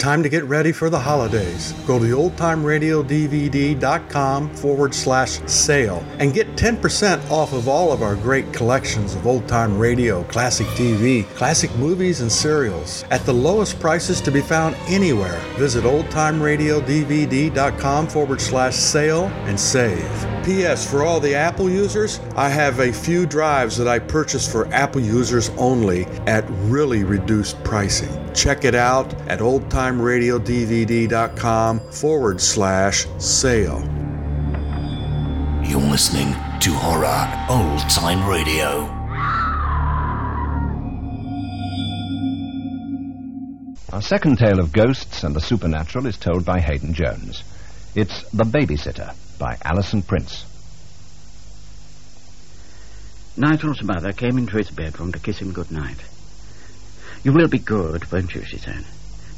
Time to get ready for the holidays. Go to oldtimeradiodvd.com forward slash sale and get 10% off of all of our great collections of old time radio, classic TV, classic movies, and serials at the lowest prices to be found anywhere. Visit oldtimeradiodvd.com forward slash sale and save. P.S. For all the Apple users, I have a few drives that I purchased for Apple users only at really reduced pricing. Check it out at oldtimeradiodvd.com forward slash sale. You're listening to Horror Old Time Radio. Our second tale of ghosts and the supernatural is told by Hayden Jones. It's The Babysitter by Alison Prince. Nigel's mother came into his bedroom to kiss him good night. You will be good, won't you, she said.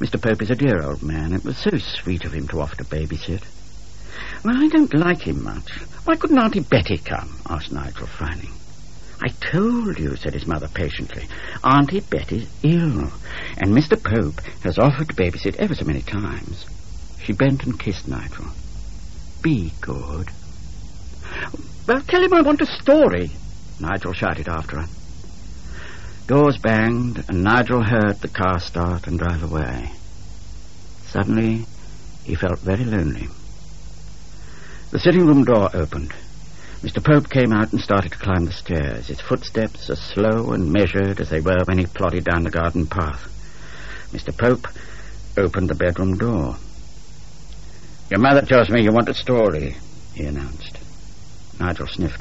Mr. Pope is a dear old man. It was so sweet of him to offer to babysit. Well, I don't like him much. Why couldn't Auntie Betty come? asked Nigel, frowning. I told you, said his mother patiently. Auntie Betty's ill, and Mr. Pope has offered to babysit ever so many times. She bent and kissed Nigel. Be good. Well, tell him I want a story, Nigel shouted after her. Doors banged, and Nigel heard the car start and drive away. Suddenly, he felt very lonely. The sitting room door opened. Mr. Pope came out and started to climb the stairs, his footsteps as slow and measured as they were when he plodded down the garden path. Mr. Pope opened the bedroom door. Your mother tells me you want a story, he announced. Nigel sniffed.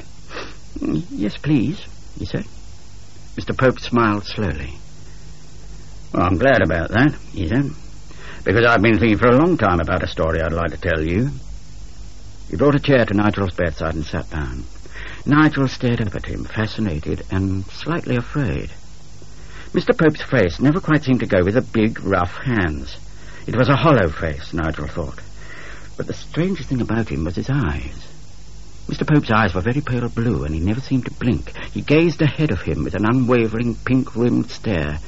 Mm, yes, please, he said. Mr. Pope smiled slowly. Well, I'm glad about that, he said, because I've been thinking for a long time about a story I'd like to tell you. He brought a chair to Nigel's bedside and sat down. Nigel stared up at him, fascinated and slightly afraid. Mr. Pope's face never quite seemed to go with the big, rough hands. It was a hollow face, Nigel thought. But the strangest thing about him was his eyes. Mr. Pope's eyes were very pale blue, and he never seemed to blink. He gazed ahead of him with an unwavering, pink-rimmed stare,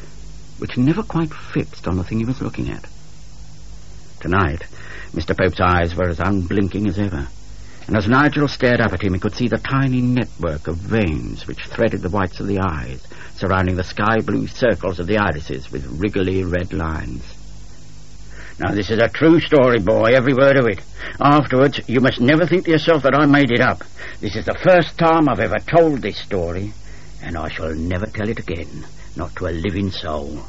which never quite fixed on the thing he was looking at. Tonight, Mr. Pope's eyes were as unblinking as ever, and as Nigel stared up at him, he could see the tiny network of veins which threaded the whites of the eyes, surrounding the sky-blue circles of the irises with wriggly red lines. Now, this is a true story, boy, every word of it. Afterwards, you must never think to yourself that I made it up. This is the first time I've ever told this story, and I shall never tell it again, not to a living soul.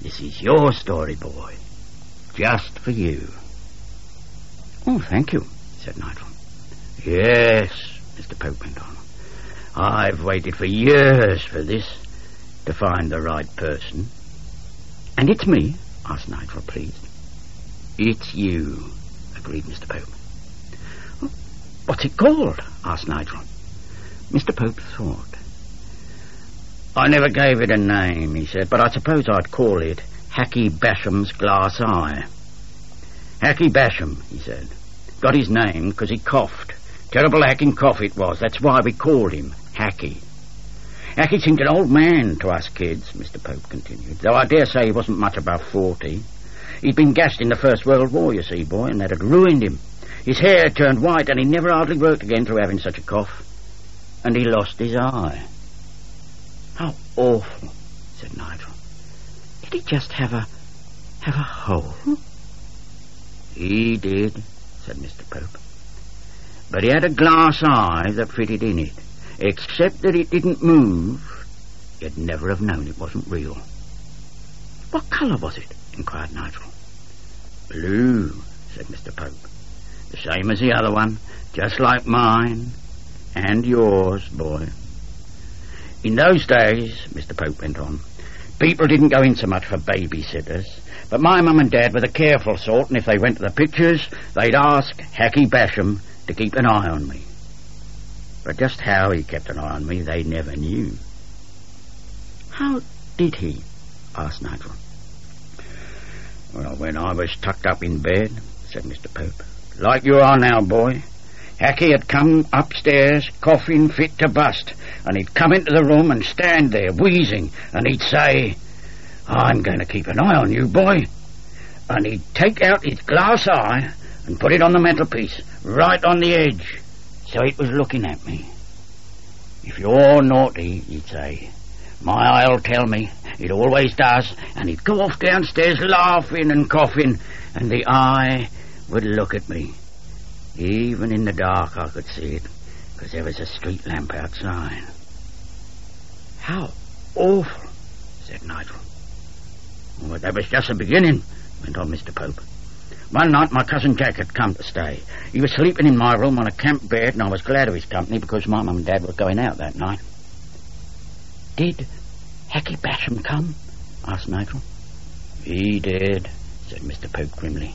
This is your story, boy. Just for you. Oh, thank you, said Nigel. Yes, Mr. Pope went on. I've waited for years for this, to find the right person. And it's me? asked Nigel, pleased. It's you, agreed Mr. Pope. What's it called? asked Nigel. Mr. Pope thought. I never gave it a name, he said, but I suppose I'd call it Hacky Basham's Glass Eye. Hacky Basham, he said, got his name because he coughed. Terrible hacking cough it was. That's why we called him Hacky. Hacky seemed an old man to us kids, Mr. Pope continued, though I dare say he wasn't much above forty. He'd been gassed in the First World War, you see, boy, and that had ruined him. His hair turned white, and he never hardly worked again through having such a cough. And he lost his eye. How awful, said Nigel. Did he just have a... have a hole? He did, said Mr. Pope. But he had a glass eye that fitted in it. Except that it didn't move, you'd never have known it wasn't real. What colour was it? inquired Nigel. Blue, said Mr. Pope. The same as the other one, just like mine. And yours, boy. In those days, Mr. Pope went on, people didn't go in so much for babysitters. But my mum and dad were the careful sort, and if they went to the pictures, they'd ask Hacky Basham to keep an eye on me. But just how he kept an eye on me, they never knew. How did he? asked Nigel. Well, when I was tucked up in bed, said Mr. Pope, like you are now, boy, Hacky had come upstairs, coughing fit to bust, and he'd come into the room and stand there, wheezing, and he'd say, I'm going to keep an eye on you, boy. And he'd take out his glass eye and put it on the mantelpiece, right on the edge, so it was looking at me. If you're naughty, he'd say, my eye'll tell me. It always does. And he'd go off downstairs laughing and coughing, and the eye would look at me. Even in the dark I could see it, because there was a street lamp outside. How awful, said Nigel. Well, that was just the beginning, went on Mr. Pope. One night my cousin Jack had come to stay. He was sleeping in my room on a camp bed, and I was glad of his company because my mum and dad were going out that night. Did Hacky Basham come? asked Nigel. He did, said Mr. Pope grimly.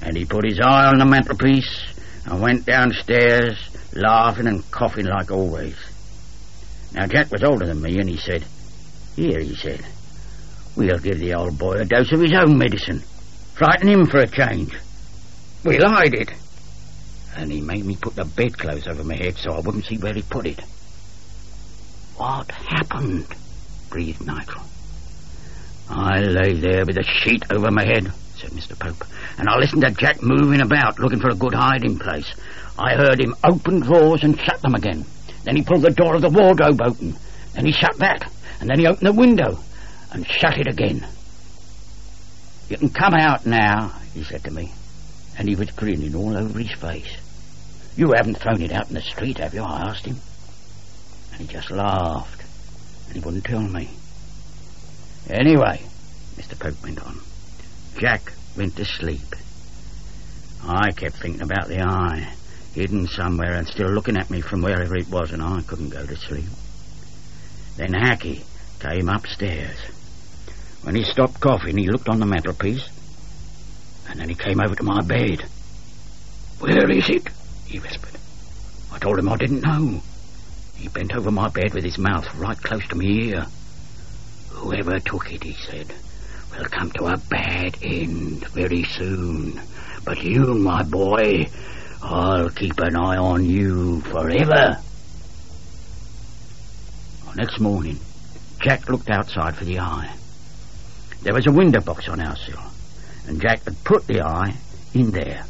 And he put his eye on the mantelpiece and went downstairs, laughing and coughing like always. Now, Jack was older than me, and he said, Here, he said, we'll give the old boy a dose of his own medicine. Frighten him for a change. We lied it. And he made me put the bedclothes over my head so I wouldn't see where he put it. What happened? breathed Nigel. I lay there with a sheet over my head, said Mr. Pope, and I listened to Jack moving about, looking for a good hiding place. I heard him open drawers and shut them again. Then he pulled the door of the wardrobe open. Then he shut that, and then he opened the window and shut it again. You can come out now, he said to me, and he was grinning all over his face. You haven't thrown it out in the street, have you? I asked him. And he just laughed, and he wouldn't tell me. Anyway, Mr. Pope went on, Jack went to sleep. I kept thinking about the eye, hidden somewhere and still looking at me from wherever it was, and I couldn't go to sleep. Then Hacky came upstairs. When he stopped coughing, he looked on the mantelpiece, and then he came over to my bed. Where is it? he whispered. I told him I didn't know. He bent over my bed with his mouth right close to my ear. Whoever took it, he said, will come to a bad end very soon. But you, my boy, I'll keep an eye on you forever. Next morning, Jack looked outside for the eye. There was a window box on our sill, and Jack had put the eye in there,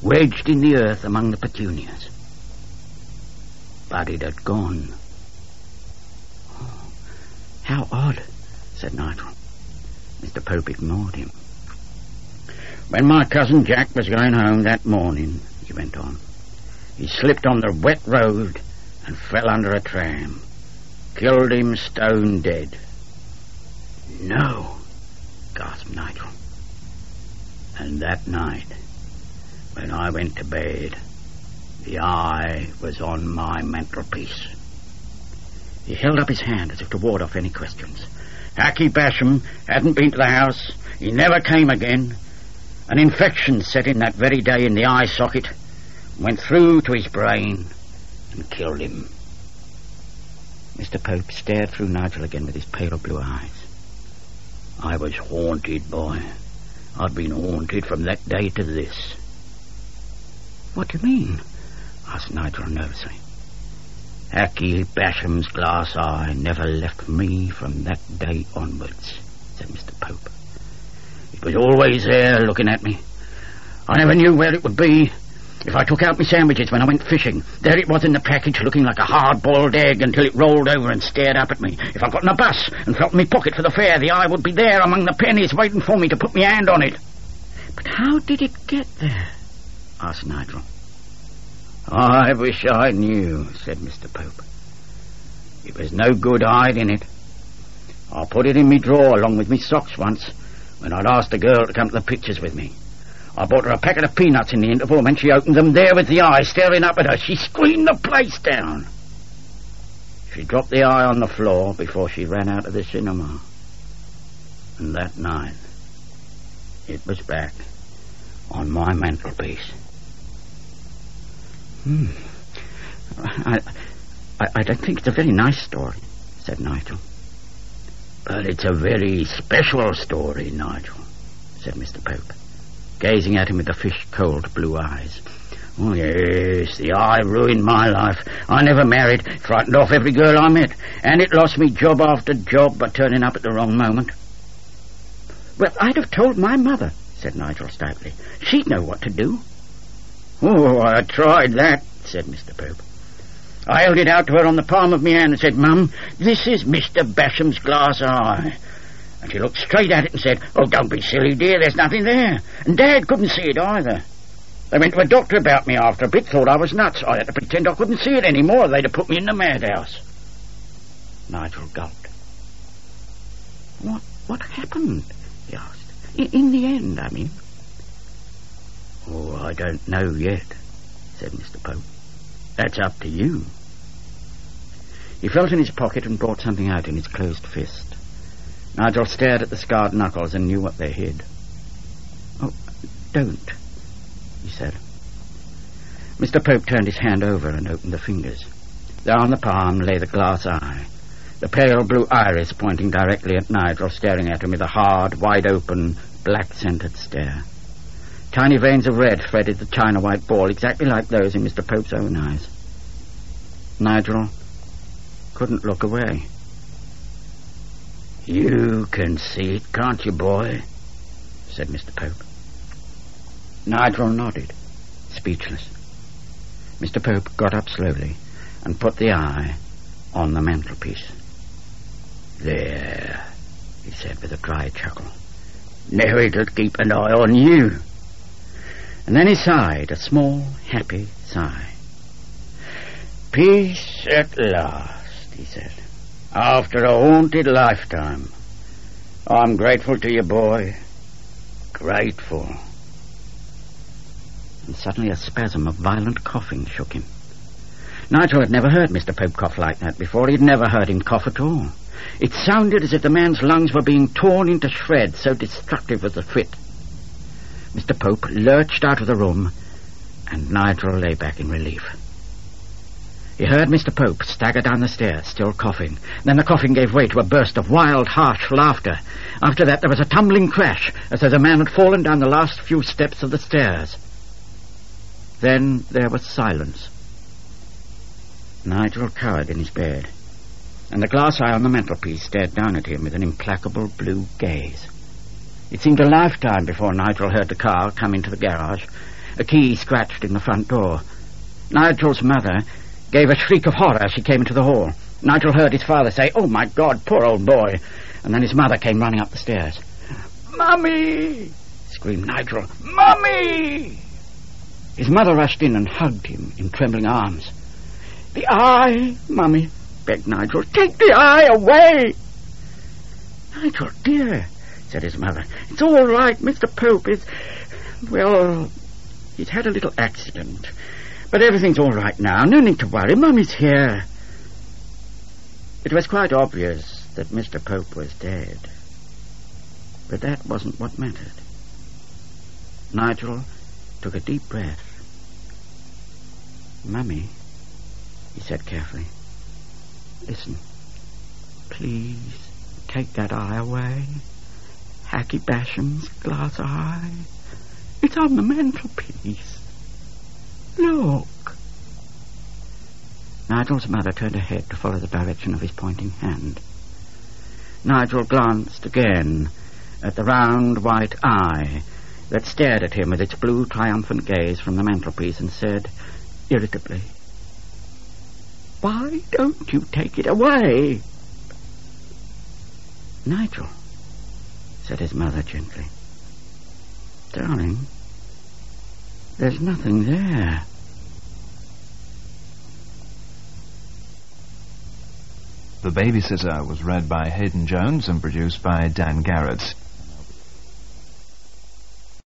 wedged in the earth among the petunias. It had gone. Oh, how odd, said Nigel. Mr. Pope ignored him. When my cousin Jack was going home that morning, he went on, he slipped on the wet road and fell under a tram. Killed him stone dead. No, gasped Nigel. And that night, when I went to bed, the eye was on my mantelpiece. He held up his hand as if to ward off any questions. Hacky Basham hadn't been to the house. He never came again. An infection set in that very day in the eye socket, went through to his brain, and killed him. Mr. Pope stared through Nigel again with his pale blue eyes. I was haunted, boy. I've been haunted from that day to this. What do you mean? Asked Nigel nervously. Hacky Basham's glass eye never left me from that day onwards, said Mr. Pope. It was always there looking at me. I never knew where it would be. If I took out my sandwiches when I went fishing, there it was in the package looking like a hard-boiled egg until it rolled over and stared up at me. If I got in a bus and felt in my pocket for the fare, the eye would be there among the pennies waiting for me to put my hand on it. But how did it get there? asked Nigel. I wish I knew, said Mr. Pope. It was no good hiding it. I put it in me drawer along with me socks once when I'd asked a girl to come to the pictures with me. I bought her a packet of peanuts in the interval, and she opened them, there with the eye staring up at her, she screamed the place down. She dropped the eye on the floor before she ran out of the cinema. And that night, it was back on my mantelpiece. Hmm. I, I, I don't think it's a very nice story, said Nigel. But it's a very special story, Nigel, said Mr. Pope, gazing at him with the fish-cold blue eyes. Oh, yes, the eye ruined my life. I never married, frightened off every girl I met, and it lost me job after job by turning up at the wrong moment. Well, I'd have told my mother, said Nigel stoutly. She'd know what to do. Oh, I tried that, said Mr. Pope. I held it out to her on the palm of my hand and said, Mum, this is Mr. Basham's glass eye. And she looked straight at it and said, Oh, don't be silly, dear, there's nothing there. And Dad couldn't see it either. They went to a doctor about me after a bit, thought I was nuts. I had to pretend I couldn't see it any more. They'd have put me in the madhouse. Nigel gulped. What, what happened? he asked. In, in the end, I mean. Oh, I don't know yet, said Mr. Pope. That's up to you. He felt in his pocket and brought something out in his closed fist. Nigel stared at the scarred knuckles and knew what they hid. Oh, don't, he said. Mr. Pope turned his hand over and opened the fingers. There on the palm lay the glass eye, the pale blue iris pointing directly at Nigel, staring at him with a hard, wide-open, black-centered stare. Tiny veins of red threaded the china white ball, exactly like those in Mr. Pope's own eyes. Nigel couldn't look away. You can see it, can't you, boy? said Mr. Pope. Nigel nodded, speechless. Mr. Pope got up slowly and put the eye on the mantelpiece. There, he said with a dry chuckle. Now it'll keep an eye on you. And then he sighed, a small, happy sigh. Peace at last, he said, after a haunted lifetime. I'm grateful to you, boy. Grateful. And suddenly a spasm of violent coughing shook him. Nigel had never heard Mr. Pope cough like that before. He'd never heard him cough at all. It sounded as if the man's lungs were being torn into shreds, so destructive was the fit. Mr. Pope lurched out of the room, and Nigel lay back in relief. He heard Mr. Pope stagger down the stairs, still coughing. Then the coughing gave way to a burst of wild, harsh laughter. After that, there was a tumbling crash, as though the man had fallen down the last few steps of the stairs. Then there was silence. Nigel cowered in his bed, and the glass eye on the mantelpiece stared down at him with an implacable blue gaze. It seemed a lifetime before Nigel heard the car come into the garage. A key scratched in the front door. Nigel's mother gave a shriek of horror as she came into the hall. Nigel heard his father say, Oh, my God, poor old boy. And then his mother came running up the stairs. Mummy! screamed Nigel. Mummy! His mother rushed in and hugged him in trembling arms. The eye, Mummy, begged Nigel. Take the eye away! Nigel, dear, said his mother. It's all right. Mr. Pope is. Well, he's had a little accident. But everything's all right now. No need to worry. Mummy's here. It was quite obvious that Mr. Pope was dead. But that wasn't what mattered. Nigel took a deep breath. Mummy, he said carefully, listen. Please take that eye away. Hacky Basham's glass eye. It's on the mantelpiece. Look. Nigel's mother turned her head to follow the direction of his pointing hand. Nigel glanced again at the round white eye that stared at him with its blue triumphant gaze from the mantelpiece and said irritably, Why don't you take it away? Nigel, said his mother gently. Darling, there's nothing there. The Babysitter was read by Hayden Jones and produced by Dan Garrett.